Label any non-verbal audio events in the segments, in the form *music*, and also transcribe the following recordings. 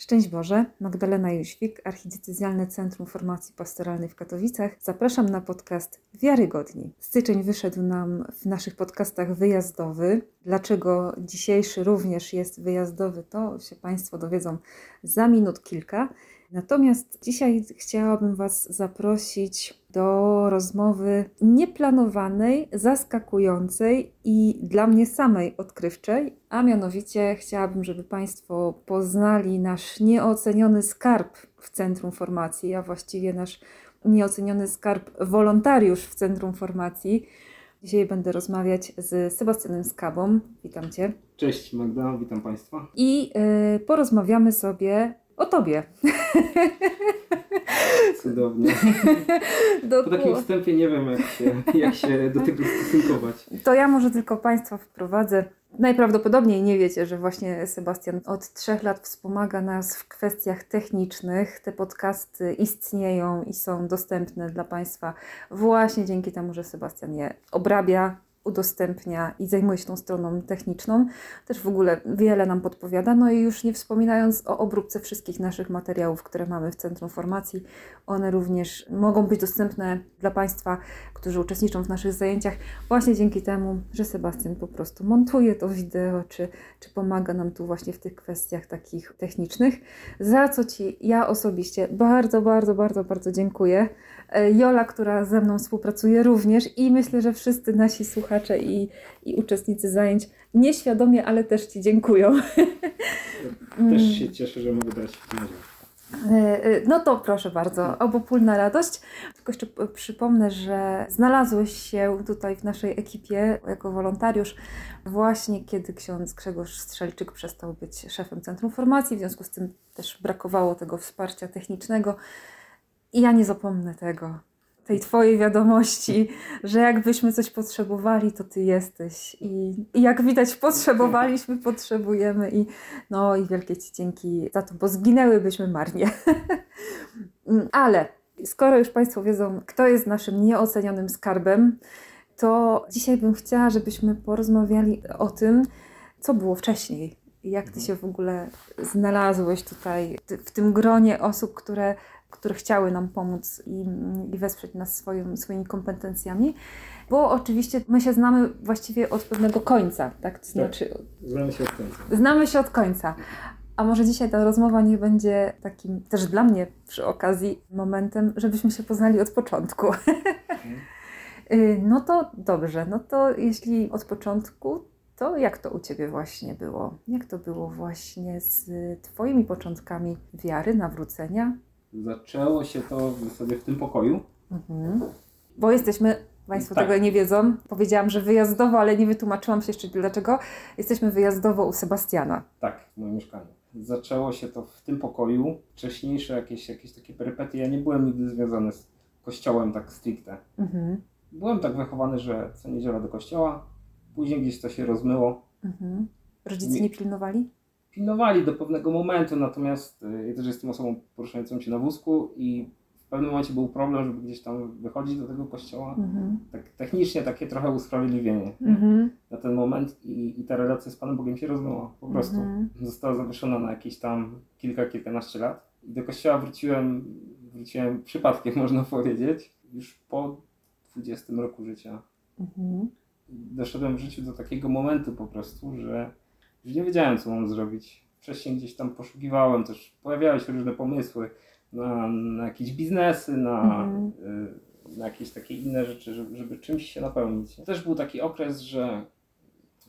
Szczęść Boże, Magdalena Jóźwik, Archidiecezjalne Centrum Formacji Pastoralnej w Katowicach. Zapraszam na podcast Wiarygodni. Styczeń wyszedł nam w naszych podcastach wyjazdowy. Dlaczego dzisiejszy również jest wyjazdowy, to się Państwo dowiedzą za minut kilka. Natomiast dzisiaj chciałabym Was zaprosić do rozmowy nieplanowanej, zaskakującej i dla mnie samej odkrywczej, a mianowicie chciałabym, żeby Państwo poznali nasz nieoceniony skarb w Centrum Formacji, a właściwie nasz nieoceniony skarb wolontariusz w Centrum Formacji. Dzisiaj będę rozmawiać z Sebastianem Skabą. Witam Cię. Cześć Magda, witam Państwa. I y, porozmawiamy sobie o Tobie. Cudownie. *laughs* Po takim wstępie nie wiem, jak się, jak się do tego stosunkować. To ja może tylko Państwa wprowadzę. Najprawdopodobniej nie wiecie, że właśnie Sebastian od trzech lat wspomaga nas w kwestiach technicznych. Te podcasty istnieją i są dostępne dla Państwa właśnie dzięki temu, że Sebastian je obrabia, udostępnia i zajmuje się tą stroną techniczną. Też w ogóle wiele nam podpowiada. No i już nie wspominając o obróbce wszystkich naszych materiałów, które mamy w Centrum Formacji, one również mogą być dostępne dla Państwa, którzy uczestniczą w naszych zajęciach, właśnie dzięki temu, że Sebastian po prostu montuje to wideo, czy, czy pomaga nam tu właśnie w tych kwestiach takich technicznych. Za co Ci ja osobiście bardzo, bardzo, bardzo, bardzo dziękuję. E, Jola, która ze mną współpracuje również i myślę, że wszyscy nasi słuchacze i, i uczestnicy zajęć nieświadomie, ale też Ci dziękują. Też się cieszę, że mogę dać udział. E, e, No to proszę bardzo, obopólna radość. Tylko jeszcze przypomnę, że znalazłeś się tutaj w naszej ekipie jako wolontariusz właśnie kiedy ksiądz Grzegorz Strzelczyk przestał być szefem Centrum Formacji, w związku z tym też brakowało tego wsparcia technicznego. I ja nie zapomnę tego, tej Twojej wiadomości, że jakbyśmy coś potrzebowali, to Ty jesteś. I, i jak widać, potrzebowaliśmy, potrzebujemy i no i wielkie Ci dzięki za to, bo zginęłybyśmy marnie. *laughs* Ale skoro już Państwo wiedzą, kto jest naszym nieocenionym skarbem, to dzisiaj bym chciała, żebyśmy porozmawiali o tym, co było wcześniej. Jak Ty się w ogóle znalazłeś tutaj w tym gronie osób, które, które chciały nam pomóc i, i wesprzeć nas swoim, swoimi kompetencjami. Bo oczywiście my się znamy właściwie od pewnego końca, tak? To znaczy, Znamy się od końca. Znamy się od końca. A może dzisiaj ta rozmowa nie będzie takim, też dla mnie przy okazji, momentem, żebyśmy się poznali od początku. *laughs* Y, no to dobrze, no to jeśli od początku, to jak to u Ciebie właśnie było? Jak to było właśnie z Twoimi początkami wiary, nawrócenia? Zaczęło się to sobie w tym pokoju. Mhm. Bo jesteśmy, Państwo Tak. tego nie wiedzą, powiedziałam, że wyjazdowo, ale nie wytłumaczyłam się jeszcze dlaczego. Jesteśmy wyjazdowo u Sebastiana. Tak, w moim mieszkaniu. Zaczęło się to w tym pokoju. Wcześniejsze jakieś, jakieś takie perypetie. Ja nie byłem nigdy związany z kościołem tak stricte. Mhm. Byłem tak wychowany, że co niedziela do kościoła. Później gdzieś to się rozmyło. Mhm. Rodzice Nie- nie pilnowali? Pilnowali do pewnego momentu, natomiast y, ja też jestem osobą poruszającą się na wózku i w pewnym momencie był problem, żeby gdzieś tam wychodzić do tego kościoła. Mhm. Tak technicznie takie trochę usprawiedliwienie Mhm. na ten moment i, i ta relacja z Panem Bogiem się rozmyła po prostu. Mhm. Została zawieszona na jakieś tam kilka, kilkanaście lat. I do kościoła wróciłem, wróciłem przypadkiem *laughs* można powiedzieć, już po 20 roku życia. Mhm. doszedłem w życiu do takiego momentu po prostu, że nie wiedziałem, co mam zrobić. Wcześniej gdzieś tam poszukiwałem, też pojawiały się różne pomysły na, na jakieś biznesy, na, Mhm. y, na jakieś takie inne rzeczy, żeby, żeby czymś się napełnić. Też był taki okres, że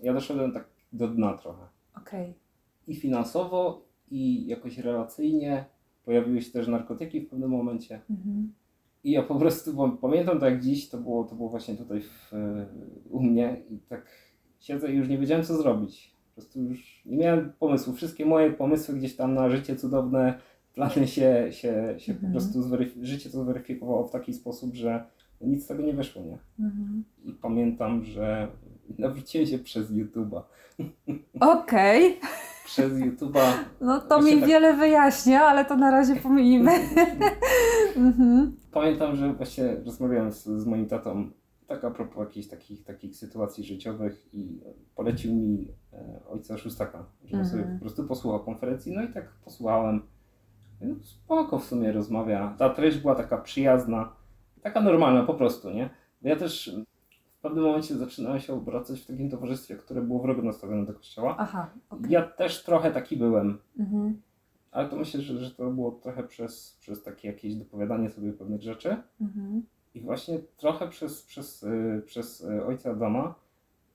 ja doszedłem tak do dna trochę. Okej. I finansowo, i jakoś relacyjnie. Pojawiły się też narkotyki w pewnym momencie. Mhm. I ja po prostu pamiętam tak jak dziś, to było, to było właśnie tutaj w, u mnie i tak siedzę i już nie wiedziałem co zrobić. Po prostu już nie miałem pomysłu. Wszystkie moje pomysły gdzieś tam na życie cudowne, plany się, się, się po Mhm. prostu zweryf- życie to zweryfikowało w taki sposób, że nic z tego nie wyszło, nie? Mhm. I pamiętam, że nawróciłem się przez YouTube'a. *laughs* Okej, Przez YouTube'a no to mi tak. wiele wyjaśnia, ale to na razie pomijmy. *laughs* mhm. Pamiętam, że właśnie rozmawiałem z, z moim tatą tak a propos jakichś takich, takich sytuacji życiowych i polecił mi e, ojca Szóstaka, żebym sobie Mhm. po prostu posłuchał konferencji, no i tak posłuchałem. No, spoko w sumie rozmawia. Ta treść była taka przyjazna, taka normalna po prostu, nie? Ja też w pewnym momencie zaczynałem się obracać w takim towarzystwie, które było wrogo nastawione do kościoła. Aha, okej. Ja też trochę taki byłem, Mhm. ale to myślę, że, że to było trochę przez, przez takie jakieś dopowiadanie sobie pewnych rzeczy. Mhm. I właśnie trochę przez, przez, y, przez y, ojca Adama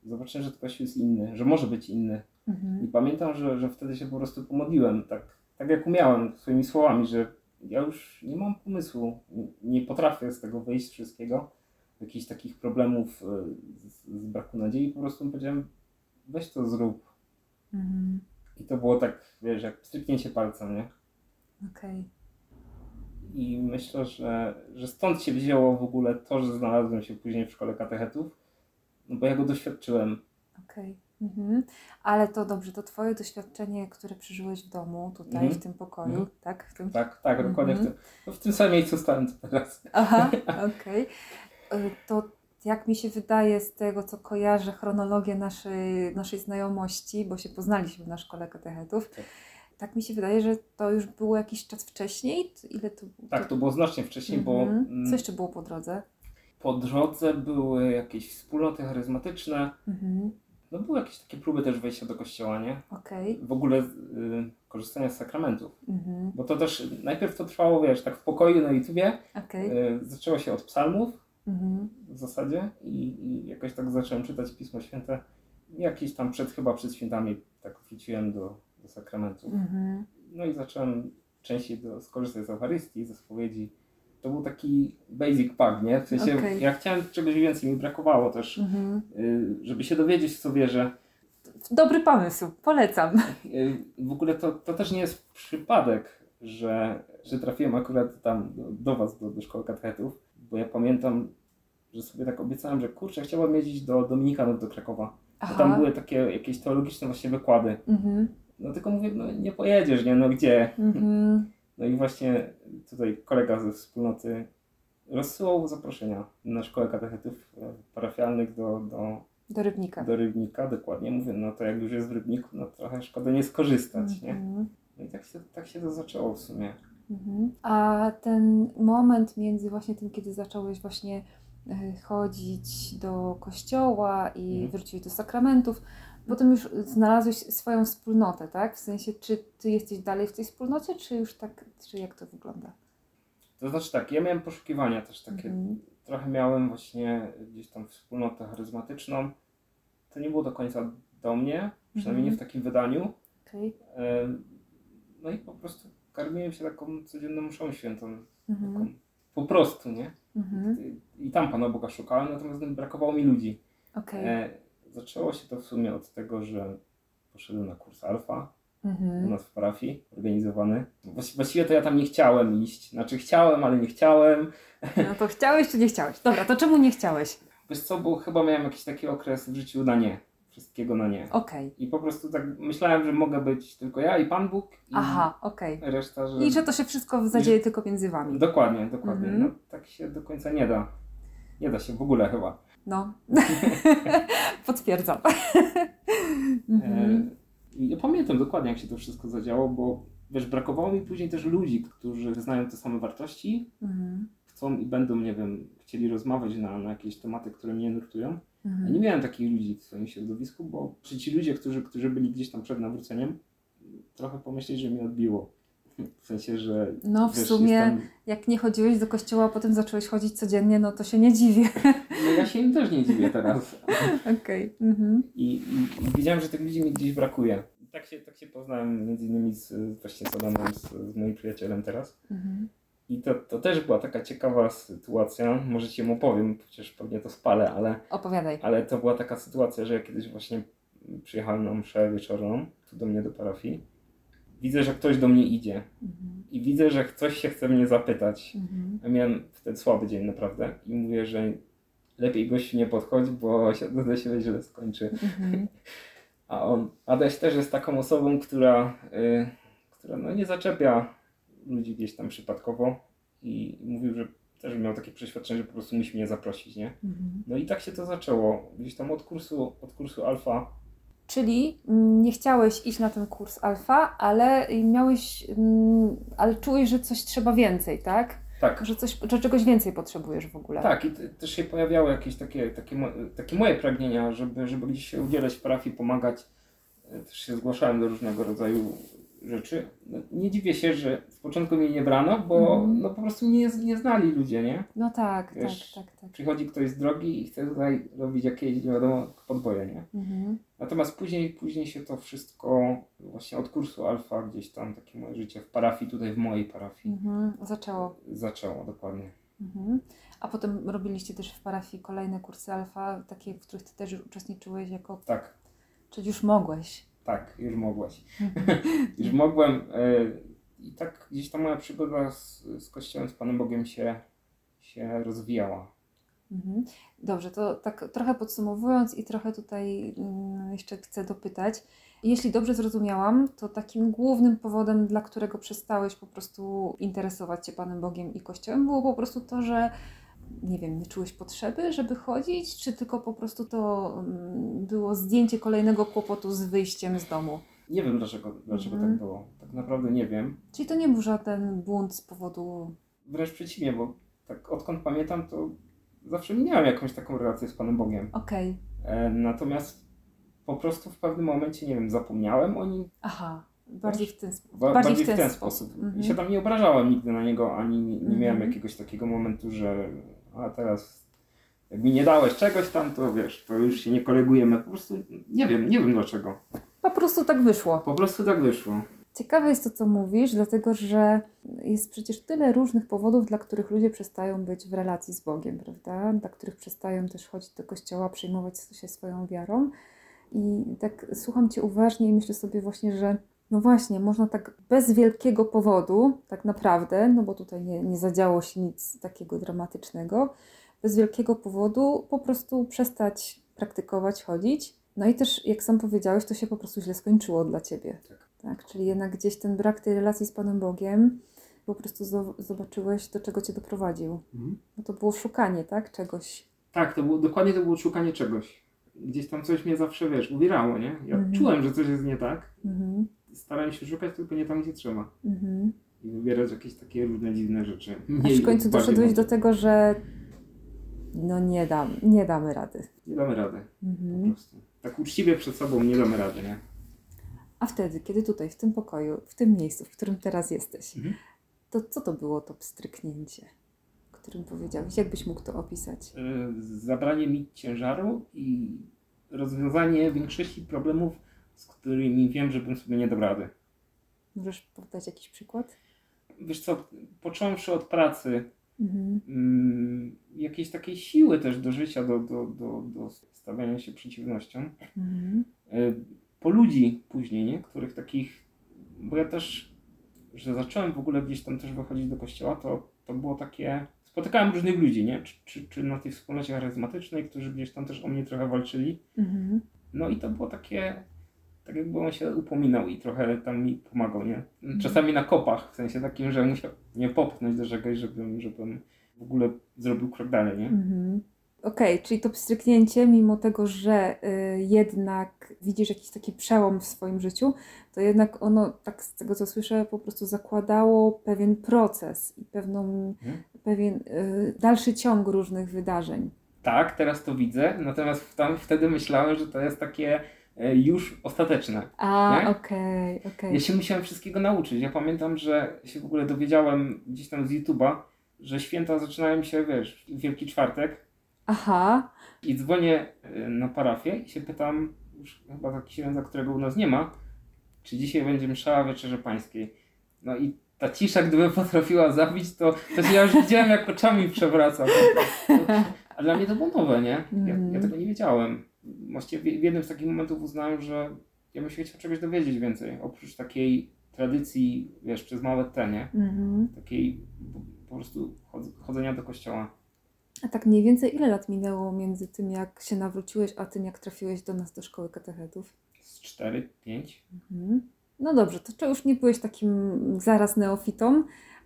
zobaczyłem, że to kościół jest inny, że może być inny. I Mhm. pamiętam, że, że wtedy się po prostu pomodliłem, tak, tak jak umiałem, swoimi słowami, że ja już nie mam pomysłu, nie- potrafię z tego wyjść wszystkiego, jakichś takich problemów y, z, z braku nadziei, po prostu powiedziałem, weź to zrób. Mhm. I to było tak, wiesz, jak stryknięcie palcem, nie? Okej. I myślę, że, że stąd się wzięło w ogóle to, że znalazłem się później w szkole katechetów, no bo ja go doświadczyłem. Okej. Mhm. Ale to dobrze, to twoje doświadczenie, które przeżyłeś w domu, tutaj, Mhm. w tym pokoju, Mhm. tak? W tym... Tak, tak, dokładnie w Mhm. tym, no w tym samym miejscu stałem co teraz. Aha, *laughs* okej. Y, To jak mi się wydaje z tego, co kojarzę chronologię naszej, naszej znajomości, bo się poznaliśmy na szkole katechetów, Tak. Tak mi się wydaje, że to już było jakiś czas wcześniej. Ile to Tak, to było znacznie wcześniej, bo Mhm. mm, Co jeszcze było po drodze? po drodze były jakieś wspólnoty charyzmatyczne, Mhm. no były jakieś takie próby też wejścia do kościoła, nie? Okej. W ogóle y, korzystania z sakramentów. Mhm. Bo to też najpierw to trwało, wiesz, tak w pokoju na YouTubie. Okej. Y, zaczęło się od psalmów Mhm. w zasadzie i, i jakoś tak zacząłem czytać Pismo Święte. Jakieś tam przed, chyba przed świętami tak wróciłem do, do sakramentów. Mhm. No i zacząłem częściej do, skorzystać z Eucharystii, ze spowiedzi. To był taki basic pack, nie? W sensie Okej. ja chciałem czegoś więcej, mi brakowało też, Mhm. y, żeby się dowiedzieć w co wierzę. Dobry pomysł, polecam. Y, W ogóle to, to też nie jest przypadek, że, że trafiłem akurat tam do, do Was, do, do szkoły katechetów, bo ja pamiętam, że sobie tak obiecałem, że kurczę, chciałbym jeździć do Dominikanów do Krakowa. Bo tam były takie jakieś teologiczne właśnie wykłady. Mhm. No tylko mówię, no nie pojedziesz, nie? No gdzie? Mhm. No i właśnie tutaj kolega ze wspólnoty rozsyłał zaproszenia na szkołę katechetów parafialnych do, do, Do rybnika. do Rybnika, dokładnie. Mówię, no to jak już jest w Rybniku, no trochę szkoda nie skorzystać, nie? Mhm. No i tak się, tak się to zaczęło w sumie. Mhm. A ten moment między właśnie tym, kiedy zacząłeś właśnie e, chodzić do kościoła i Mhm. wróciłeś do sakramentów, potem już znalazłeś swoją wspólnotę, tak? W sensie, czy ty jesteś dalej w tej wspólnocie, czy już tak, czy jak to wygląda? To znaczy tak, ja miałem poszukiwania też takie, Mhm. trochę miałem właśnie gdzieś tam wspólnotę charyzmatyczną. To nie było do końca do mnie, przynajmniej nie w takim wydaniu. Em, No i po prostu karmiłem się taką codzienną mszą świętą. Mhm. Taką, po prostu, nie? Mhm. I tam Pana Boga szukałem, natomiast brakowało mi ludzi. E, zaczęło się to w sumie od tego, że poszedłem na kurs alfa u Mhm. nas w parafii, organizowany. Właści- Właściwie to ja tam nie chciałem iść. Znaczy chciałem, ale nie chciałem. No to chciałeś, czy nie chciałeś? Dobra, to czemu nie chciałeś? Wiesz co, bo chyba miałem jakiś taki okres w życiu na nie. Wszystkiego na nie. Okej. I po prostu tak myślałem, że mogę być tylko ja i Pan Bóg i Aha, okej. reszta, że... I że to się wszystko zadzieje tylko między wami. Dokładnie, dokładnie. Mhm. No tak się do końca nie da. Nie da się w ogóle chyba. No. *laughs* Potwierdzam. Mhm. E, I ja pamiętam dokładnie, jak się to wszystko zadziało, bo wiesz, brakowało mi później też ludzi, którzy znają te same wartości, Mhm. chcą i będą, nie wiem, chcieli rozmawiać na, na jakieś tematy, które mnie nurtują. Ja Mhm. nie miałem takich ludzi w swoim środowisku, bo ci ludzie, którzy, którzy byli gdzieś tam przed nawróceniem, trochę pomyśleli, że mnie odbiło. W sensie, że. No w wiesz, sumie, jestem- jak nie chodziłeś do kościoła, a potem zacząłeś chodzić codziennie, no to się nie dziwię. No ja się im też nie dziwię teraz. *laughs* Okej. Mhm. I, i, że tych ludzi mi gdzieś brakuje. Tak się, tak się poznałem między innymi z, właśnie z Adamem, z, z moim przyjacielem teraz. Mhm. I to, to też była taka ciekawa sytuacja, może Ci ją opowiem, chociaż pewnie to spalę, ale, Opowiadaj. ale to była taka sytuacja, że ja kiedyś właśnie przyjechałem na mszę wieczorną, tu do mnie do parafii. Widzę, że ktoś do mnie idzie Mhm. i widzę, że ktoś się chce mnie zapytać. Mhm. Ja miałem wtedy słaby dzień naprawdę i mówię, że lepiej gościu nie podchodź, bo się, to się źle skończy. Mhm. *laughs* A on, Adaś też jest taką osobą, która, y, która no nie zaczepia ludzi gdzieś tam przypadkowo i mówił, że też miał takie przeświadczenie, że po prostu musi mnie zaprosić, nie? Mhm. No i tak się to zaczęło. Gdzieś tam od kursu, od kursu alfa. Czyli nie chciałeś iść na ten kurs alfa, ale miałeś, mm, ale czułeś, że coś trzeba więcej, tak? Tak, Że, coś, że czegoś więcej potrzebujesz w ogóle. tak. I te- też się pojawiały jakieś takie, takie, takie moje pragnienia, żeby, żeby gdzieś się udzielać w parafii, pomagać. E, Też się zgłaszałem do różnego rodzaju rzeczy. No, nie dziwię się, że z początku mnie nie brano, bo Mhm. no, po prostu nie, nie znali ludzie, nie? No tak, Wiesz, tak, tak, tak. Przychodzi ktoś z drogi i chce tutaj robić jakieś, nie wiadomo, podboje, nie? Mhm. Natomiast później, później się to wszystko właśnie od kursu alfa, gdzieś tam takie moje życie w parafii, tutaj w mojej parafii Mhm. Zaczęło. zaczęło dokładnie. Mhm. A potem robiliście też w parafii kolejne kursy alfa, takie, w których ty też uczestniczyłeś jako... Tak, Czyli już mogłeś. Tak, już mogłaś. *laughs* już mogłem e, i tak gdzieś ta moja przygoda z, z Kościołem, z Panem Bogiem się, się rozwijała. Mhm. Dobrze, to tak trochę podsumowując i trochę tutaj mm, jeszcze chcę dopytać. Jeśli dobrze zrozumiałam, to takim głównym powodem, dla którego przestałeś po prostu interesować się Panem Bogiem i Kościołem, było po prostu to, że nie wiem, nie czułeś potrzeby, żeby chodzić, czy tylko po prostu to mm, było zdjęcie kolejnego kłopotu z wyjściem z domu? Nie wiem dlaczego, dlaczego Mhm. tak było. Tak naprawdę nie wiem. Czyli to nie był żaden błąd z powodu. Wręcz przeciwnie, bo tak odkąd pamiętam, to zawsze miałem jakąś taką relację z Panem Bogiem. Okej, E, natomiast po prostu w pewnym momencie, nie wiem, zapomniałem o nim aha, bardziej w ten sposób. Ba- Bardziej bardziej, w ten sposób. Mhm. I się tam nie obrażałem nigdy na niego, ani nie, nie miałem Mhm. jakiegoś takiego momentu, że a teraz jak mi nie dałeś czegoś tam, to wiesz, to już się nie kolegujemy. Po prostu nie wiem, nie wiem dlaczego. Po prostu tak wyszło. Po prostu tak wyszło. Ciekawe jest to, co mówisz, dlatego że jest przecież tyle różnych powodów, dla których ludzie przestają być w relacji z Bogiem, prawda? Dla których przestają też chodzić do kościoła, przejmować się swoją wiarą. I tak słucham Cię uważnie i myślę sobie właśnie, że no właśnie, można tak bez wielkiego powodu, tak naprawdę, no bo tutaj nie, nie zadziało się nic takiego dramatycznego, bez wielkiego powodu po prostu przestać praktykować, chodzić. No i też, jak sam powiedziałeś, to się po prostu źle skończyło dla Ciebie. Tak. Tak, czyli jednak gdzieś ten brak tej relacji z Panem Bogiem, po prostu zo- zobaczyłeś, do czego Cię doprowadził. No to było szukanie, tak? Czegoś. Tak, to było, dokładnie to było szukanie czegoś. Gdzieś tam coś mnie zawsze, wiesz, uwierało, nie? Ja Mhm. czułem, że coś jest nie tak. Mhm, Starałem się szukać tylko nie tam, gdzie trzeba. mhm. I wybierać jakieś takie różne dziwne rzeczy. Aż Mniej w końcu doszedłeś do tego, że no nie dam, nie damy rady. Nie damy rady, po Mhm. prostu. Tak uczciwie przed sobą nie damy rady, nie? A wtedy, kiedy tutaj, w tym pokoju, w tym miejscu, w którym teraz jesteś, Mhm. to co to było to pstryknięcie, o którym powiedziałeś? Jak byś mógł to opisać? y, zabranie mi ciężaru i rozwiązanie większości problemów, z którymi wiem, że bym sobie nie dał rady. Możesz podać jakiś przykład? Wiesz co, począwszy od pracy, Mhm. mm, jakiejś takiej siły też do życia, do, do, do, do stawiania się przeciwnościom, Mhm. y, po ludzi później, nie? Których takich, bo ja też, że zacząłem w ogóle gdzieś tam też wychodzić do kościoła, to, to było takie, spotykałem różnych ludzi, nie? Czy, czy, czy na tej wspólnocie charyzmatycznej, którzy gdzieś tam też o mnie trochę walczyli, Mhm. No i to było takie, tak jakby on się upominał i trochę tam mi pomagał, nie? Czasami na kopach, w sensie takim, że musiał mnie popchnąć do czegoś, żebym, żebym w ogóle zrobił krok dalej, nie? Mhm. Okej, czyli to pstryknięcie, mimo tego, że y, jednak widzisz jakiś taki przełom w swoim życiu, to jednak ono, tak z tego co słyszę, po prostu zakładało pewien proces i pewną, Mhm. pewien y, dalszy ciąg różnych wydarzeń. Tak, teraz to widzę, natomiast tam wtedy myślałem, że to jest takie już ostateczne. A, okej, okej. Ja się musiałem wszystkiego nauczyć. Ja pamiętam, że się w ogóle dowiedziałem gdzieś tam z YouTube'a, że święta zaczynają się, wiesz, w Wielki Czwartek, Aha, I dzwonię y, na parafię i się pytam, już chyba taki księdza, którego u nas nie ma, czy dzisiaj będzie msza wieczerzy pańskiej. No i ta cisza, gdyby potrafiła zabić, to, ja już widziałem, jak oczami przewraca. *laughs* A dla mnie to było nowe, nie? Ja, ja Mhm. tego nie wiedziałem. Właściwie w jednym z takich momentów uznałem, że ja bym się chciał czegoś dowiedzieć więcej. Oprócz takiej tradycji, wiesz, przez małe T, nie? mhm. Takiej po, prostu chod- chodzenia do kościoła. A tak mniej więcej ile lat minęło między tym, jak się nawróciłeś, a tym, jak trafiłeś do nas do szkoły katechetów? Z 4, 5. Mhm. No dobrze, to czy już nie byłeś takim zaraz neofitą,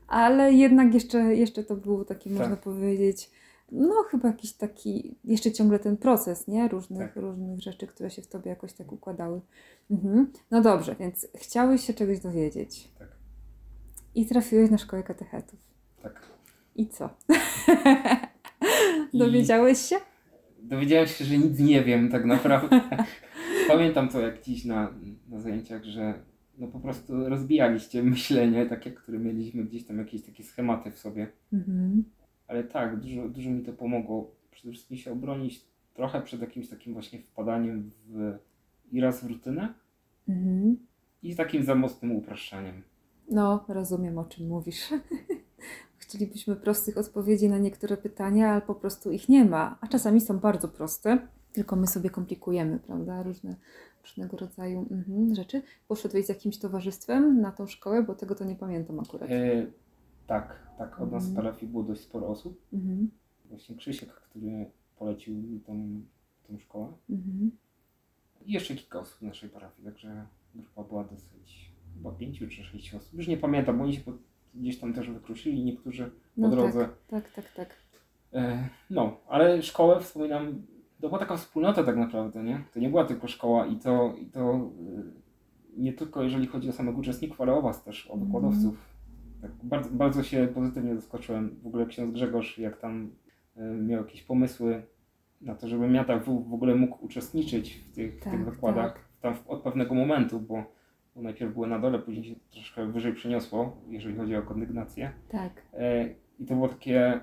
ale jednak jeszcze, jeszcze to był taki, Tak. można powiedzieć, no chyba jakiś taki, jeszcze ciągle ten proces, nie? Różnych, Tak. różnych rzeczy, które się w tobie jakoś tak układały. Mhm. No dobrze, więc chciałeś się czegoś dowiedzieć Tak, i trafiłeś na szkołę katechetów. tak. I co? *laughs* I- Dowiedziałeś się? Dowiedziałem się, że nic nie wiem tak naprawdę. *laughs* Pamiętam to jak dziś na, na zajęciach, że no po prostu rozbijaliście myślenie takie, które mieliśmy gdzieś tam jakieś takie schematy w sobie. Mhm. Ale tak, dużo, dużo mi to pomogło. Przede wszystkim się obronić trochę przed jakimś takim właśnie wpadaniem w i raz w rutynę Mhm. i takim za mocnym upraszczaniem. No, rozumiem o czym mówisz. *laughs* Chcielibyśmy prostych odpowiedzi na niektóre pytania, ale po prostu ich nie ma. A czasami są bardzo proste, tylko my sobie komplikujemy, prawda? Różne, różnego rodzaju mhm, rzeczy. Poszedłeś z jakimś towarzystwem na tą szkołę, bo tego to nie pamiętam akurat. E, tak, tak, od nas w Mhm. parafii było dość sporo osób. Mhm, Właśnie Krzysiek, który polecił mi tą, tą szkołę. mhm. I jeszcze kilka osób w naszej parafii, także grupa była dosyć, chyba pięciu czy sześciu osób. Już nie pamiętam, bo oni się gdzieś tam też wykruszyli, niektórzy po No drodze. tak, tak, tak, tak. E, no, ale szkołę wspominam, to była taka wspólnota tak naprawdę, nie? To nie była tylko szkoła i to, i to e, nie tylko jeżeli chodzi o samych uczestników, ale o was też, o Mhm. Tak, bardzo, bardzo się pozytywnie zaskoczyłem. W ogóle ksiądz Grzegorz, jak tam e, miał jakieś pomysły na to, żebym ja tak w, w ogóle mógł uczestniczyć w tych, Tak, tych wykładach tak. tam w, od pewnego momentu, bo, bo najpierw były na dole, później się troszkę wyżej przeniosło, jeżeli chodzi o kondygnację. Tak. E, I to było takie,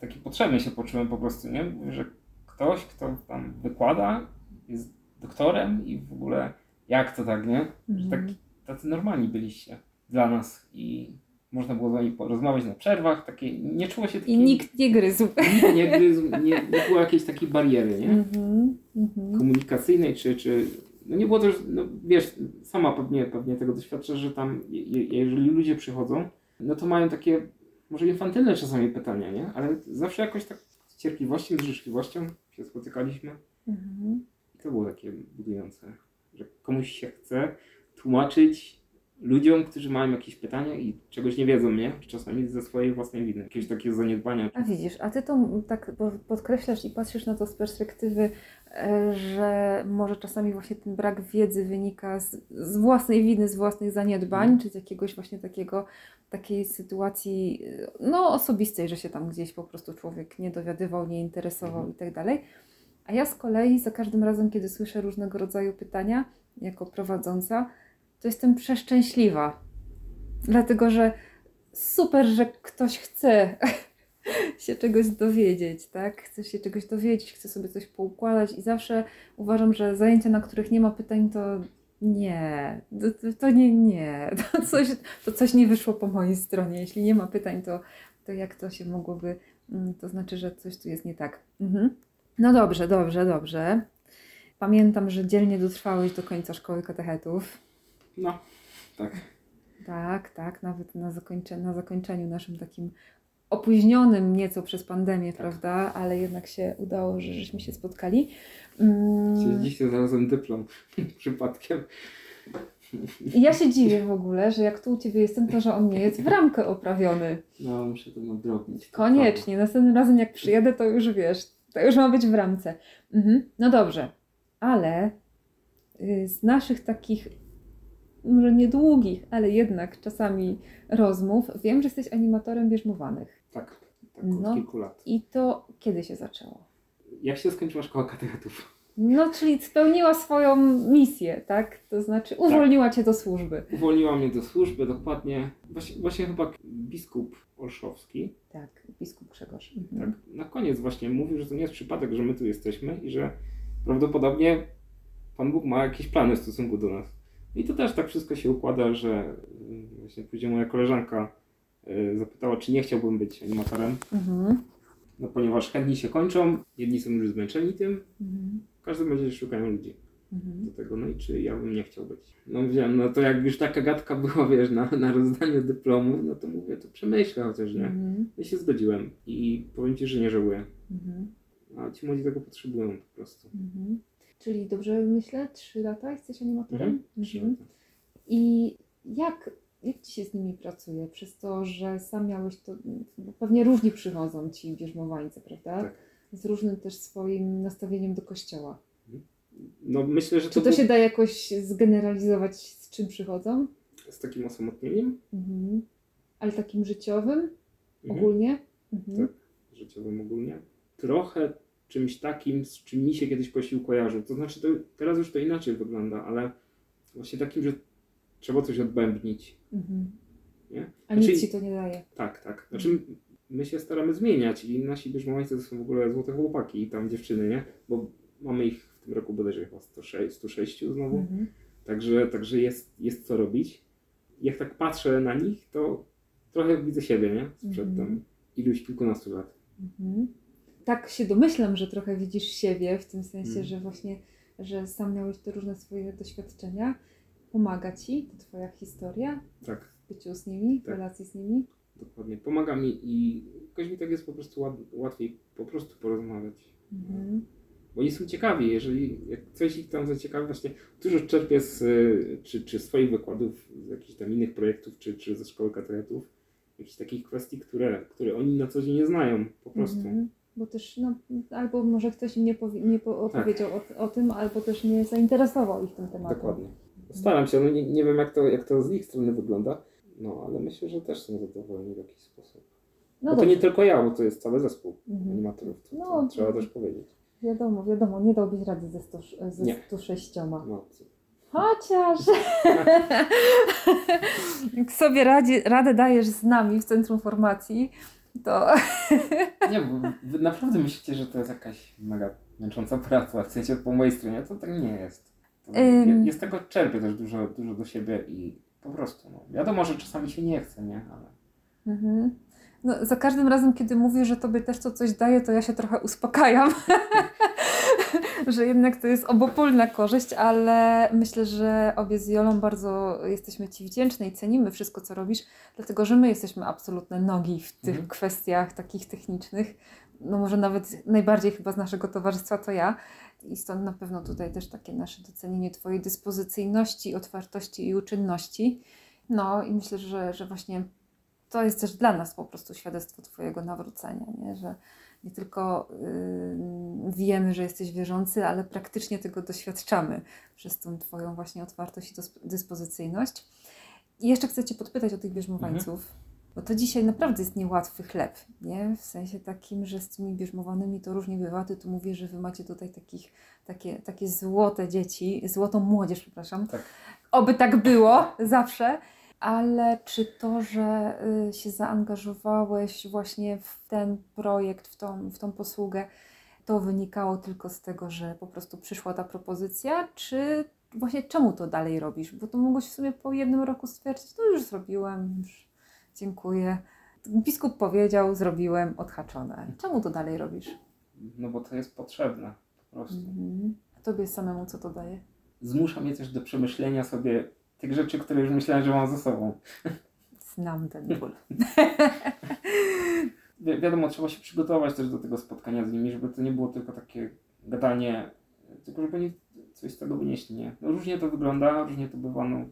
takie potrzebne się poczułem po prostu, nie? Że ktoś, kto tam wykłada, jest doktorem i w ogóle jak to tak, nie? Że tak, tacy normalni byliście dla nas i można było z nimi porozmawiać na przerwach, takie, nie czuło się I takiej, nikt nie gryzł. nikt nie gryzł, nie, nie było jakiejś takiej bariery, nie? Mhm, mhm. komunikacyjnej, czy, czy no nie było też, no wiesz, sama pewnie, pewnie tego doświadczasz, że tam, je- jeżeli ludzie przychodzą, no to mają takie, może infantylne czasami pytania, nie? Ale zawsze jakoś tak z cierpliwością, z życzliwością się spotykaliśmy. Mhm. I to było takie budujące, że komuś się chce tłumaczyć ludziom, którzy mają jakieś pytania i czegoś nie wiedzą, nie? Czasami ze swojej własnej winy, jakieś takie zaniedbania. A widzisz, a ty to tak po- podkreślasz i patrzysz na to z perspektywy, e, że może czasami właśnie ten brak wiedzy wynika z, z własnej winy, z własnych zaniedbań, Mhm. czy z jakiegoś właśnie takiego, takiej sytuacji e, no, osobistej, że się tam gdzieś po prostu człowiek nie dowiadywał, nie interesował Mhm. i tak dalej. A ja z kolei za każdym razem, kiedy słyszę różnego rodzaju pytania, jako prowadząca, to jestem przeszczęśliwa. Dlatego, że super, że ktoś chce *laughs* się czegoś dowiedzieć, tak? Chce się czegoś dowiedzieć, chce sobie coś poukładać i zawsze uważam, że zajęcia, na których nie ma pytań, to nie, to, to, nie, nie, *laughs* to coś, to coś nie wyszło po mojej stronie. Jeśli nie ma pytań, to, to jak to się mogłoby, mm, to znaczy, że coś tu jest nie tak. Mhm. No dobrze, dobrze, dobrze. Pamiętam, że dzielnie dotrwałeś do końca szkoły katechetów. No, tak. Tak, tak, nawet na, zakończe, na zakończeniu naszym takim opóźnionym nieco przez pandemię, Tak. prawda? Ale jednak się udało, że żeśmy się spotkali. Mm, Dziś to znalazłem dyplom *laughs* przypadkiem. I ja się dziwię w ogóle, że jak tu u Ciebie jestem, to że on nie jest w ramkę oprawiony. No, muszę to nadrobić. Koniecznie, następnym razem jak przyjedę, to już wiesz, to już ma być w ramce. Mhm. No dobrze, ale y, z naszych takich, może niedługich, ale jednak czasami rozmów, wiem, że jesteś animatorem bierzmowanych. Tak, tak No. od kilku lat. I to kiedy się zaczęło? Jak się skończyła szkoła katechetów? No, czyli spełniła swoją misję, tak? To znaczy uwolniła Cię do służby. Uwolniła mnie do służby, dokładnie. Właśnie, właśnie chyba biskup Olszowski, Tak, biskup Grzegorz. tak, Mhm. na koniec właśnie mówił, że to nie jest przypadek, że my tu jesteśmy i że prawdopodobnie Pan Bóg ma jakieś plany w stosunku do nas. I to też tak wszystko się układa, że y, właśnie później moja koleżanka y, zapytała, czy nie chciałbym być animatorem, Mhm. no ponieważ chętni się kończą, jedni są już zmęczeni tym, Mhm. każdy będzie szukają ludzi. Mhm. do tego, no i czy ja bym nie chciał być. No wiem, no to jak już taka gadka była, *laughs* wiesz, na, na rozdaniu dyplomu, no to mówię, to przemyślę chociaż, nie? Mhm. Ja się zgodziłem i powiem Ci, że nie żałuję. Mhm. A ci młodzi tego potrzebują po prostu. Mhm. Czyli dobrze myślę, trzy lata jesteś animatorem? Mhm. lata. I jak, Jak Ci się z nimi pracuje? Przez to, że sam miałeś to, pewnie różni przychodzą Ci bierzmowańcy, prawda? Tak. Z różnym też swoim nastawieniem do kościoła. No myślę, że Czy to, to było się da jakoś zgeneralizować, z czym przychodzą? z takim osamotnieniem Mhm. Ale takim życiowym mhm. ogólnie? Mhm. Tak. życiowym ogólnie. Trochę czymś takim, z czym mi się kiedyś Kościół kojarzył. To znaczy, to, teraz już to inaczej wygląda, ale właśnie takim, że trzeba coś odbębnić. Mhm. Nie? A Znaczy- nic Ci to nie daje. Tak, tak. Znaczy, my się staramy zmieniać i nasi bierzmowańcy to są w ogóle złote chłopaki i tam dziewczyny, nie? Bo mamy ich w tym roku bodajże chyba 106, 106 znowu. Mhm. Także, także jest, jest co robić. Jak tak patrzę na nich, to trochę widzę siebie, nie? Sprzed Mhm. tam iluś kilkunastu lat. Mhm. Tak się domyślam, że trochę widzisz siebie, w tym sensie, Mhm. że właśnie, że sam miałeś te różne swoje doświadczenia. Pomaga Ci to Twoja historia Tak, w byciu z nimi, w Tak. relacji z nimi? dokładnie. Pomaga mi i jakoś mi tak jest po prostu łat, łatwiej po prostu porozmawiać. Mhm. Bo oni są ciekawi, jeżeli coś ich tam zaciekawi, właśnie dużo czerpię z y, czy, czy swoich wykładów, z jakichś tam innych projektów, czy, czy ze szkoły katechetów, jakichś takich kwestii, które, które oni na co dzień nie znają po prostu. Mhm. Bo też, no, albo może ktoś im nie, powie, nie Tak. opowiedział o, o tym, albo też nie zainteresował ich tym tematem. Dokładnie. Staram się, no nie, nie wiem jak to, jak to z ich strony wygląda, no ale myślę, że też są zadowoleni w jakiś sposób. No to nie tylko ja, bo to jest cały zespół Mhm. animatorów, to, to No, trzeba też powiedzieć. Wiadomo, wiadomo, nie dałbyś rady ze, sto, ze Nie. 106. No, Chociaż *laughs* sobie radzi, radę dajesz z nami w Centrum Formacji, to *laughs* Nie, bo wy naprawdę myślicie, że to jest jakaś mega męcząca praca, w sensie po mojej stronie, to tak nie jest. To Ym. ja, z tego czerpię też dużo, dużo do siebie i po prostu, no. Wiadomo, że czasami się nie chce, nie? Ale Mhm. No, za każdym razem, kiedy mówisz, że tobie też to coś daje, to ja się trochę uspokajam, *laughs* że jednak to jest obopólna korzyść, ale myślę, że obie z Jolą bardzo jesteśmy Ci wdzięczne i cenimy wszystko, co robisz, dlatego że my jesteśmy absolutne nogi w tych Mhm. kwestiach takich technicznych. No może nawet najbardziej chyba z naszego towarzystwa to ja. I stąd na pewno tutaj też takie nasze docenienie Twojej dyspozycyjności, otwartości i uczynności. No i myślę, że, że właśnie to jest też dla nas po prostu świadectwo Twojego nawrócenia, nie? że nie tylko wiemy, że jesteś wierzący, ale praktycznie tego doświadczamy przez tą Twoją właśnie otwartość i dysp- dyspozycyjność. I jeszcze chcę Cię podpytać o tych bierzmowańców, bo to dzisiaj naprawdę jest niełatwy chleb, nie? W sensie takim, że z tymi bierzmowanymi to różnie bywa. Ty tu mówisz, że Wy macie tutaj takich, takie, takie złote dzieci, złotą młodzież, przepraszam. Tak. Oby tak było zawsze. Ale czy to, że y, się zaangażowałeś właśnie w ten projekt, w tą, w tą posługę, to wynikało tylko z tego, że po prostu przyszła ta propozycja, czy właśnie czemu to dalej robisz? Bo to mogłeś w sumie po jednym roku stwierdzić, no już zrobiłem, już dziękuję. Biskup powiedział, zrobiłem, odhaczone. Czemu to dalej robisz? no bo to jest potrzebne, po prostu. Mhm. A tobie samemu co to daje? Zmusza mnie też do przemyślenia sobie tych rzeczy, które już myślałem, że mam ze sobą. Znam ten ból. *laughs* Wi- wiadomo, trzeba się przygotować też do tego spotkania z nimi, żeby to nie było tylko takie gadanie, tylko żeby oni coś z tego wynieśli, nie? No różnie to wygląda, różnie to bywa, no.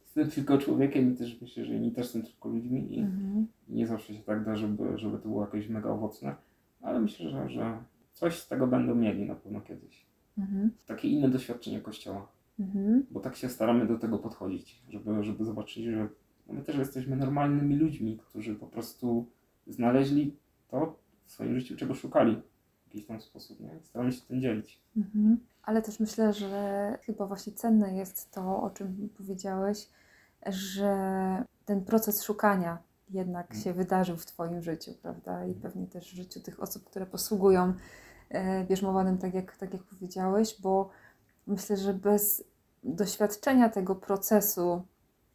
Jestem *laughs* tylko człowiekiem i też myślę, że inni też są tylko ludźmi i Mhm. nie zawsze się tak da, żeby, żeby to było jakieś mega owocne, ale myślę, że, że coś z tego będą mieli na pewno kiedyś. Mhm. Takie inne doświadczenie Kościoła, Mhm. bo tak się staramy do tego podchodzić, żeby, żeby zobaczyć, że my też jesteśmy normalnymi ludźmi, którzy po prostu znaleźli to w swoim życiu, czego szukali w jakiś tam sposób, nie? Staramy się tym dzielić. Mhm. Ale też myślę, że chyba właśnie cenne jest to, o czym powiedziałeś, że ten proces szukania jednak Mhm. się wydarzył w Twoim życiu, prawda? I pewnie też w życiu tych osób, które posługują e, bierzmowanym, tak jak, tak jak powiedziałeś, bo myślę, że bez doświadczenia tego procesu,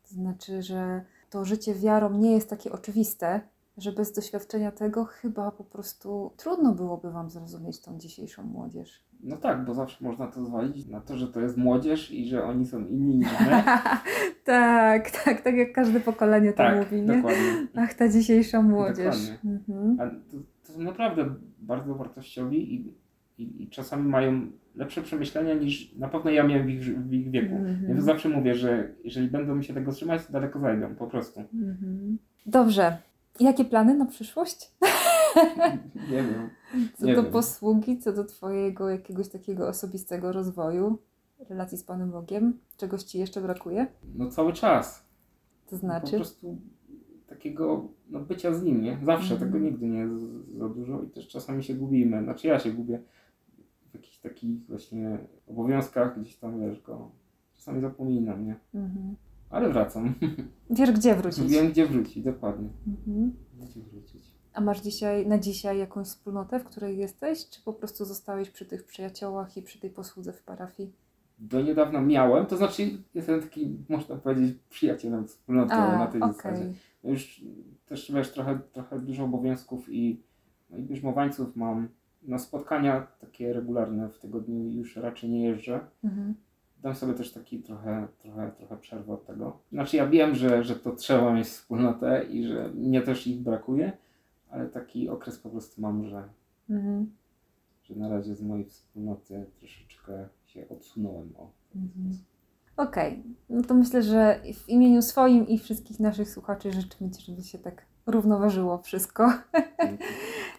to znaczy, że to życie wiarą nie jest takie oczywiste, że bez doświadczenia tego chyba po prostu trudno byłoby Wam zrozumieć tą dzisiejszą młodzież. No tak, bo zawsze można to zwalić na to, że to jest młodzież i że oni są inni niż my. *laughs* tak, tak, tak jak każde pokolenie to tak, mówi, nie? dokładnie. Ach, ta dzisiejsza młodzież. Dokładnie. Mhm. A to, to są naprawdę bardzo wartościowi i, i, i czasami mają lepsze przemyślenia niż na pewno ja miałem w ich, w ich wieku. Mhm. Ja zawsze mówię, że jeżeli będą mi się tego trzymać, to daleko zajdą, po prostu. Mhm. Dobrze. Jakie plany na przyszłość? *laughs* Nie wiem. Co Nie do wiem. posługi, co do Twojego jakiegoś takiego osobistego rozwoju, relacji z Panem Bogiem? Czegoś Ci jeszcze brakuje? No cały czas. To Po znaczy? prostu takiego no, bycia z nim, nie? Zawsze, Mhm. tego nigdy nie jest za dużo i też czasami się gubimy. Znaczy ja się gubię w jakichś takich właśnie obowiązkach, gdzieś tam, wiesz, go czasami zapominam, nie? Mhm. Ale wracam. *laughs* Wiesz, gdzie wrócić? Wiem, gdzie wrócić, dokładnie. Mhm. Gdzie wrócić. A masz dzisiaj, na dzisiaj jakąś wspólnotę, w której jesteś? Czy po prostu zostałeś przy tych przyjaciołach i przy tej posłudze w parafii? Do niedawna miałem, to znaczy jestem taki, można powiedzieć, przyjacielem wspólnoty na tej okej. zasadzie. Już też wiesz, trochę, trochę dużo obowiązków i, no i bierzmowańców mam. Na spotkania takie regularne w tygodniu już raczej nie jeżdżę. Mhm. Dam sobie też taki trochę, trochę, trochę przerwę od tego. Znaczy ja wiem, że, że to trzeba mieć wspólnotę i że mnie też ich brakuje, ale taki okres po prostu mam, że, Mhm. że na razie z mojej wspólnoty troszeczkę się odsunąłem. O. Mhm. Okej, no to myślę, że w imieniu swoim i wszystkich naszych słuchaczy życzymy Ci, żeby się tak równoważyło wszystko. Dzięki. *laughs*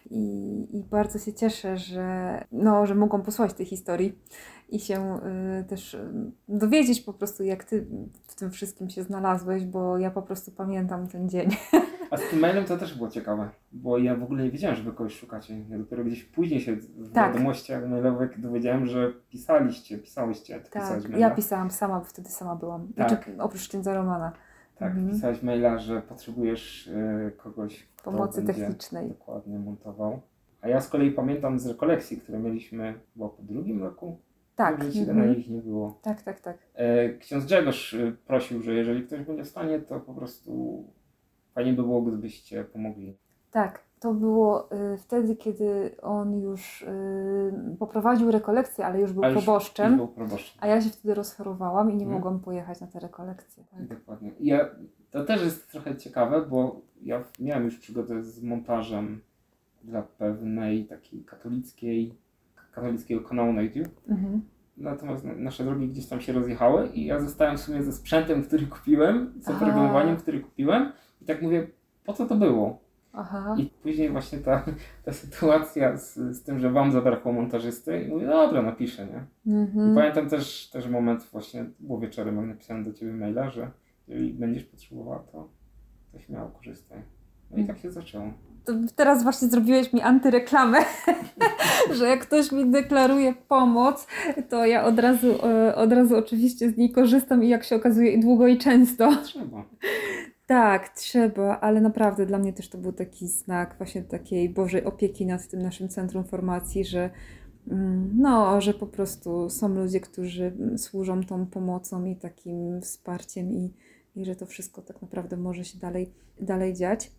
I, I bardzo się cieszę, że, no, że mogą posłuchać tej historii i się y, też y, dowiedzieć po prostu, jak Ty w tym wszystkim się znalazłeś, bo ja po prostu pamiętam ten dzień. *laughs* A z tym mailem to też było ciekawe, bo ja w ogóle nie wiedziałem, że wy kogoś szukacie. Ja dopiero gdzieś później się w Tak. wiadomościach mailowych dowiedziałem, że pisaliście, pisałyście. Tak, ja pisałam sama, bo wtedy sama byłam. Tak. Znaczy, oprócz księdza Romana, Tak, Mhm. pisałeś maila, że potrzebujesz y, kogoś, kto pomocy będzie technicznej. dokładnie montował. A ja z kolei pamiętam z rekolekcji, które mieliśmy chyba po drugim roku, Tak, że mhm. na ich nie było. tak, tak, tak. E, Ksiądz Grzegorz y, prosił, że jeżeli ktoś będzie w stanie, to po prostu fajnie by było, gdybyście pomogli. Tak, to było y, wtedy, kiedy on już y, poprowadził rekolekcję, ale już był już- proboszczem, był proboszczem. a ja się wtedy rozchorowałam i nie Mhm. mogłam pojechać na te rekolekcje. Tak. Dokładnie. Ja, to też jest trochę ciekawe, bo ja miałem już przygodę z montażem dla pewnej takiej katolickiej, katolickiego kanału na YouTube. Mhm. Natomiast na- nasze drogi gdzieś tam się rozjechały i ja zostałem w sumie ze sprzętem, który kupiłem, z oprogramowaniem, który kupiłem i tak mówię, po co to było? Aha. I później właśnie ta, ta sytuacja z, z tym, że wam zabrakło montażysty i mówię, dobra, napiszę, nie? I Mhm. pamiętam też, też moment właśnie, było wieczorem, jak napisałem do Ciebie maila, że jeżeli będziesz potrzebowała, to, to śmiało korzystaj. No i tak się zaczęło. To teraz właśnie zrobiłeś mi antyreklamę, *laughs* że jak ktoś mi deklaruje pomoc, to ja od razu, e, od razu oczywiście z niej korzystam i jak się okazuje i długo i często. Trzeba. Tak, trzeba, ale naprawdę dla mnie też to był taki znak właśnie takiej Bożej opieki nad tym naszym centrum formacji, że mm, no, że po prostu są ludzie, którzy mm, służą tą pomocą i takim wsparciem i, i że to wszystko tak naprawdę może się dalej, dalej dziać.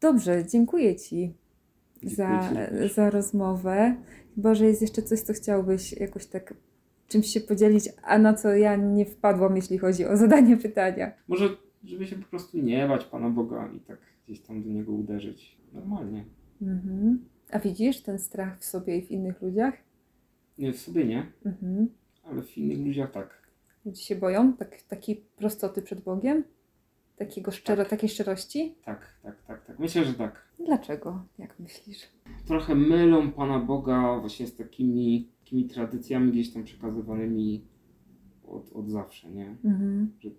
Dobrze, dziękuję Ci za, Dziękuję Ci również. za rozmowę. Chyba, że jest jeszcze coś, co chciałbyś jakoś tak czymś się podzielić, a na co ja nie wpadłam, jeśli chodzi o zadanie *laughs* pytania. Może, żeby się po prostu nie bać Pana Boga i tak gdzieś tam do Niego uderzyć. Normalnie. Mhm. A widzisz ten strach w sobie i w innych ludziach? Nie, w sobie nie, Mhm. ale w innych ludziach tak. Ludzie się boją tak, takiej prostoty przed Bogiem? Takiego szczero, takiej szczerości? Tak, tak, tak, tak. Myślę, że tak. Dlaczego? Jak myślisz? Trochę mylą Pana Boga właśnie z takimi, takimi tradycjami gdzieś tam przekazywanymi od, od zawsze, nie? Mhm. że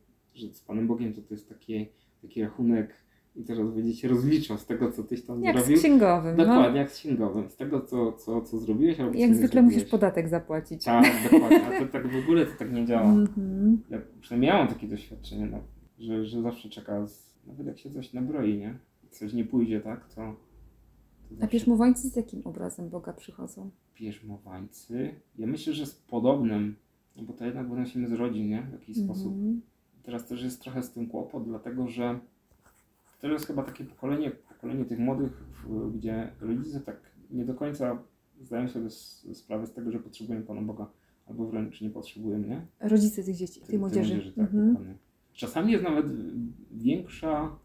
z Panem Bogiem to, to jest taki, taki rachunek i teraz będzie się rozliczał z tego, co tyś tam Jak zrobił. z księgowym, no. Dokładnie, jak z księgowym. Z tego, co, co, co zrobiłeś albo Jak zwykle zrobiłeś. musisz podatek zapłacić. Tak, dokładnie. A to tak w ogóle to tak nie działa. Mhm. Ja przynajmniej miałam takie doświadczenie, no, że, że zawsze czeka, z, nawet jak się coś nabroi, nie? Coś nie pójdzie, tak? To, to A zawsze bierzmowańcy z jakim obrazem Boga przychodzą? bierzmowańcy. Ja myślę, że z podobnym, no bo to jednak wynosimy z rodzin, nie? W jakiś sposób. Teraz też jest trochę z tym kłopot, dlatego że to jest chyba takie pokolenie, pokolenie tych młodych, gdzie rodzice tak nie do końca zdają sobie sprawę z tego, że potrzebują Pana Boga, albo wręcz nie potrzebują, nie? Rodzice tych dzieci, tej Tej młodzieży. tak, Mhm. Czasami jest nawet większa,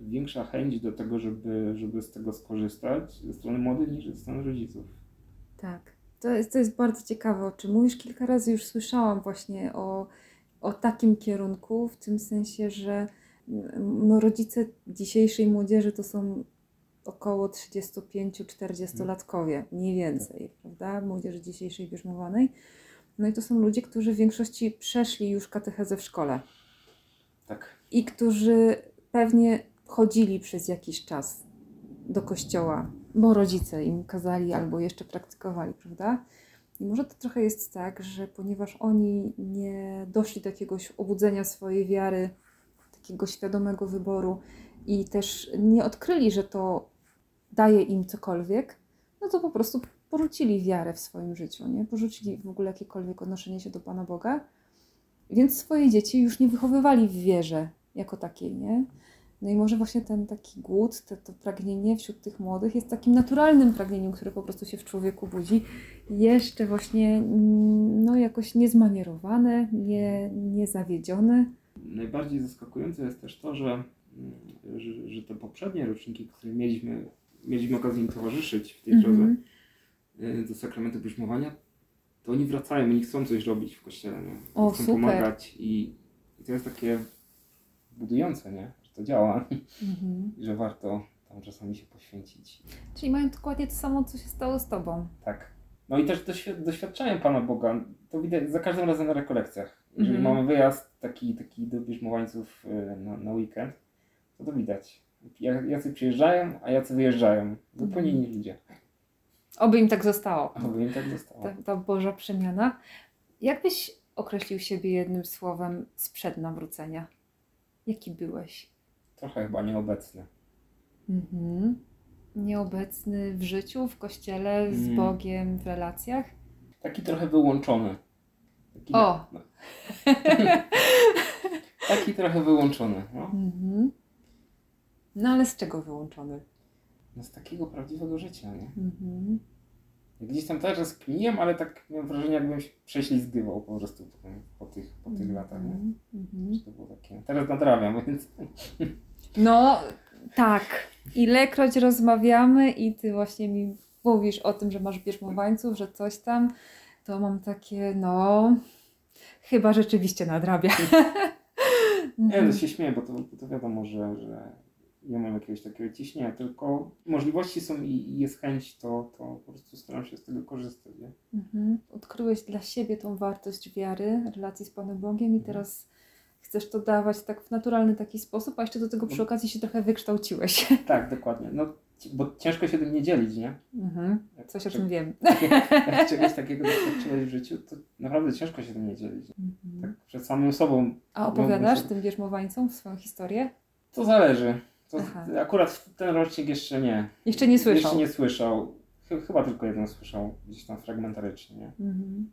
większa chęć do tego, żeby, żeby z tego skorzystać ze strony młodych niż ze strony rodziców. Tak. To jest, to jest bardzo ciekawe, o czym mówisz. Kilka razy już słyszałam właśnie o, o takim kierunku, w tym sensie, że mm, no, rodzice dzisiejszej młodzieży to są około 35-40-latkowie, mniej więcej, prawda? Młodzieży dzisiejszej bierzmowanej. No i to są ludzie, którzy w większości przeszli już katechezę w szkole Tak. i którzy pewnie chodzili przez jakiś czas do kościoła, bo rodzice im kazali albo jeszcze praktykowali, prawda? I może to trochę jest tak, że ponieważ oni nie doszli do jakiegoś obudzenia swojej wiary, takiego świadomego wyboru i też nie odkryli, że to daje im cokolwiek, no to po prostu porzucili wiarę w swoim życiu, nie? Porzucili w ogóle jakiekolwiek odnoszenie się do Pana Boga, więc swoje dzieci już nie wychowywali w wierze jako takiej, nie? No i może właśnie ten taki głód, to, to pragnienie wśród tych młodych jest takim naturalnym pragnieniem, które po prostu się w człowieku budzi. Jeszcze właśnie mm, no jakoś niezmanierowane, nie, niezawiedzione. Najbardziej zaskakujące jest też to, że, mm, że, że te poprzednie roczniki, które mieliśmy, mieliśmy okazję im towarzyszyć w tej drodze Mhm. y, do sakramentu brzmowania, to oni wracają, oni chcą coś robić w kościele, nie? O, chcą super. pomagać i, i to jest takie budujące, nie? To działa Mhm. *laughs* i że warto tam czasami się poświęcić. Czyli mają dokładnie to samo, co się stało z Tobą. Tak. No i też doświ- doświadczają Pana Boga. To widać za każdym razem na rekolekcjach. Jeżeli Mhm. mamy wyjazd taki, taki do bierzmowańców y, na, na weekend, to to widać. Jacy przyjeżdżają, a jacy wyjeżdżają. Zupełnie Mhm. inni ludzie. Oby im tak zostało. Aby im tak zostało. Ta, ta Boża przemiana. Jak byś określił siebie jednym słowem sprzed nawrócenia? Jaki byłeś? Trochę chyba nieobecny. Mhm. Nieobecny w życiu, w kościele, z Mm. Bogiem, w relacjach? Taki trochę wyłączony. Taki, O! No, *laughs* taki trochę wyłączony. No. Mhm. No ale z czego wyłączony? no z takiego prawdziwego życia, nie? Mhm. Gdzieś tam też rozkminiłem, ale tak miałem wrażenie, jakbym się prześlizgywał po prostu po, po tych, po tych latach, nie? Mhm. Mhm. To było takie... Teraz nadrabiam, więc... No tak. Ilekroć rozmawiamy i ty właśnie mi mówisz o tym, że masz bierzmowańców, że coś tam, to mam takie, no, chyba rzeczywiście nadrabia. Nie, Mhm. *laughs* no się śmieję, bo to, to wiadomo, że, że nie mam jakiegoś takiego ciśnienia, tylko możliwości są i, i jest chęć, to, to po prostu staram się z tego korzystać, nie? Mhm. Odkryłeś dla siebie tą wartość wiary, relacji z Panem Bogiem i teraz chcesz to dawać tak w naturalny taki sposób, a jeszcze do tego przy okazji się trochę wykształciłeś. *laughs* Tak, dokładnie. No, bo ciężko się tym nie dzielić, nie? Mhm. Jak, Coś o czy- tym wiem. *laughs* Jak czegoś takiego doświadczyłeś w życiu, to naprawdę ciężko się tym nie dzielić. Mhm. Tak przed samym sobą A opowiadasz tym bierzmowańcom swoją historię? To zależy. To Aha. akurat ten rocznik jeszcze nie. Jeszcze nie słyszał. Jeszcze nie słyszał. Ch- Chyba tylko jeden słyszał, gdzieś tam fragmentarycznie, nie? Mhm.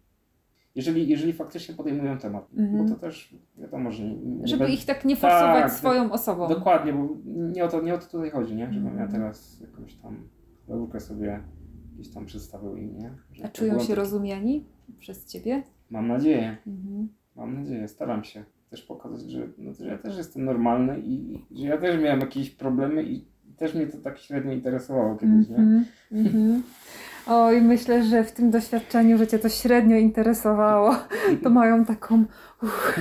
Jeżeli, jeżeli faktycznie podejmują temat, Mhm. bo to też wiadomo, że nie, nie Żeby ich tak nie forsować Tak, swoją osobą. Dokładnie, bo nie o to, nie o to tutaj chodzi, nie? Żebym ja Mhm. teraz jakąś tam naukę sobie gdzieś tam przedstawił im, nie? Że A czują się rozumiani przez ciebie? Mam nadzieję, Mhm. mam nadzieję, staram się też pokazać, że, no, że ja też jestem normalny i i że ja też miałem jakieś problemy i też mnie to tak średnio interesowało kiedyś, nie? Mhm. Mhm. *laughs* Oj, myślę, że w tym doświadczeniu, że Cię to średnio interesowało, to mają taką. Uff.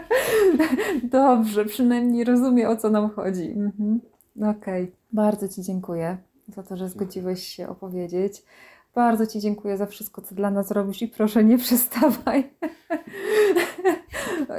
*laughs* Dobrze, przynajmniej rozumie o co nam chodzi. Mhm. Okej, bardzo Ci dziękuję za to, że zgodziłeś się opowiedzieć. Bardzo Ci dziękuję za wszystko, co dla nas robisz i proszę nie przestawaj. *laughs*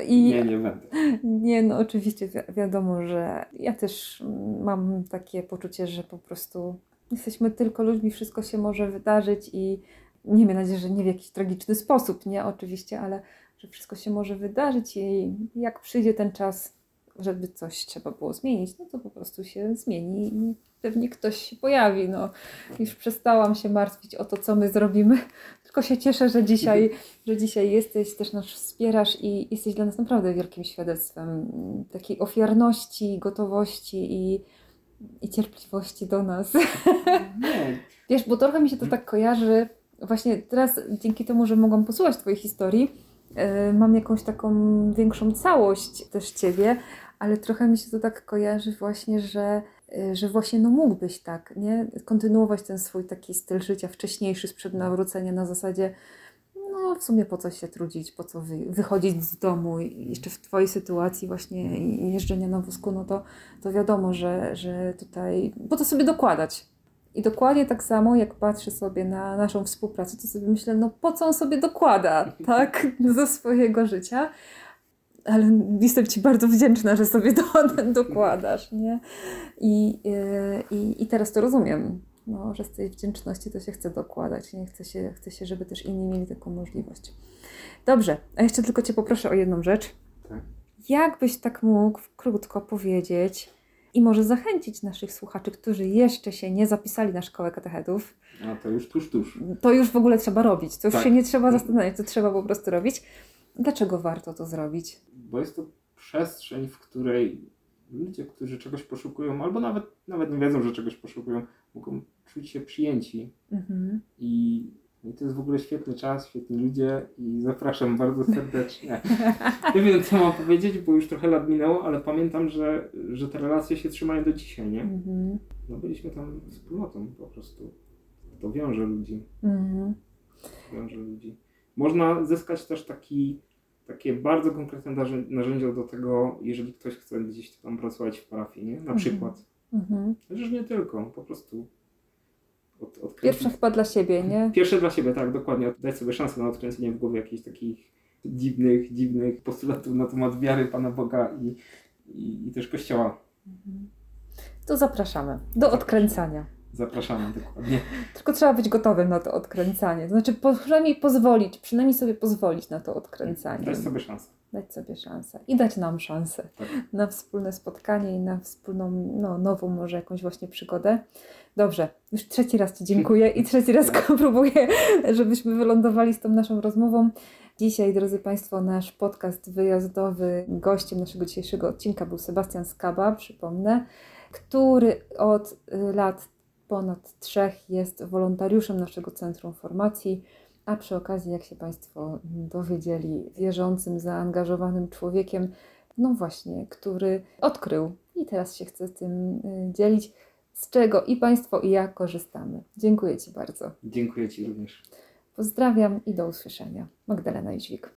I Nie, nie będę. nie, no oczywiście wi- wiadomo, że ja też mm, mam takie poczucie, że po prostu jesteśmy tylko ludźmi, wszystko się może wydarzyć i miejmy nadzieję, że nie w jakiś tragiczny sposób, nie oczywiście, ale że wszystko się może wydarzyć i jak przyjdzie ten czas, żeby coś trzeba było zmienić, no to po prostu się zmieni i pewnie ktoś się pojawi. No, już przestałam się martwić o to, co my zrobimy, *laughs* tylko się cieszę, że dzisiaj że dzisiaj jesteś, też nas wspierasz i jesteś dla nas naprawdę wielkim świadectwem takiej ofiarności, gotowości i, i cierpliwości do nas. *laughs* Nie, Wiesz, bo trochę mi się to tak kojarzy, właśnie teraz dzięki temu, że mogłam posłuchać Twojej historii, yy, mam jakąś taką większą całość też Ciebie, ale trochę mi się to tak kojarzy właśnie, że y, że właśnie no mógłbyś tak, nie? Kontynuować ten swój taki styl życia wcześniejszy sprzed nawrócenia na zasadzie no w sumie po co się trudzić, po co wy, wychodzić z domu i jeszcze w Twojej sytuacji właśnie jeżdżenia na wózku, no to, to wiadomo, że, że tutaj, po to sobie dokładać. I dokładnie tak samo, jak patrzę sobie na naszą współpracę, to sobie myślę, no po co on sobie dokłada, tak, *laughs* ze swojego życia. Ale jestem Ci bardzo wdzięczna, że sobie to *laughs* dokładasz, nie? I, yy, i, I teraz to rozumiem, no, że z tej wdzięczności to się chce dokładać, nie? Chce się, chce się, żeby też inni mieli taką możliwość. Dobrze, a jeszcze tylko Cię poproszę o jedną rzecz. Tak. Jakbyś tak mógł krótko powiedzieć i może zachęcić naszych słuchaczy, którzy jeszcze się nie zapisali na szkołę katechetów, A to już tuż, tuż. to już w ogóle trzeba robić, to już Tak. się nie trzeba zastanawiać, to trzeba po prostu robić. Dlaczego warto to zrobić? Bo jest to przestrzeń, w której ludzie, którzy czegoś poszukują, albo nawet, nawet nie wiedzą, że czegoś poszukują, mogą czuć się przyjęci. Mhm. I, I to jest w ogóle świetny czas, świetni ludzie i zapraszam bardzo serdecznie. *laughs* Nie wiem, co mam powiedzieć, bo już trochę lat minęło, ale pamiętam, że, że te relacje się trzymają do dzisiaj, nie? Mhm. No byliśmy tam wspólnotą po prostu. To wiąże ludzi. Mhm. wiąże ludzi. Można zyskać też taki, takie bardzo konkretne narzę- narzędzia do tego, jeżeli ktoś chce gdzieś tam pracować w parafii, nie? Na Mhm. przykład. Mhm. Chociaż nie tylko, po prostu od, odkręcić. Pierwsza chyba dla siebie, nie? Pierwsze dla siebie, tak, dokładnie. Dać sobie szansę na odkręcenie w głowie jakichś takich dziwnych, dziwnych postulatów na temat wiary Pana Boga i, i, i też Kościoła. Mhm. To zapraszamy do odkręcania. Zapraszamy dokładnie. Tylko trzeba być gotowym na to odkręcanie. To znaczy, po- przynajmniej pozwolić, przynajmniej sobie pozwolić na to odkręcanie. Dać sobie szansę. Dać sobie szansę i dać nam szansę Tak. na wspólne spotkanie i na wspólną, no, nową może jakąś właśnie przygodę. Dobrze, już trzeci raz Ci dziękuję i trzeci raz *laughs* próbuję, żebyśmy wylądowali z tą naszą rozmową. Dzisiaj, drodzy Państwo, nasz podcast wyjazdowy, gościem naszego dzisiejszego odcinka był Sebastian Skaba, przypomnę, który od y, lat ponad trzech jest wolontariuszem naszego Centrum Formacji, a przy okazji, jak się Państwo dowiedzieli, wierzącym, zaangażowanym człowiekiem, no właśnie, który odkrył i teraz się chce tym y, dzielić, z czego i Państwo, i ja korzystamy. Dziękuję Ci bardzo. Dziękuję Ci również. Pozdrawiam i do usłyszenia. Magdalena Jóźwik.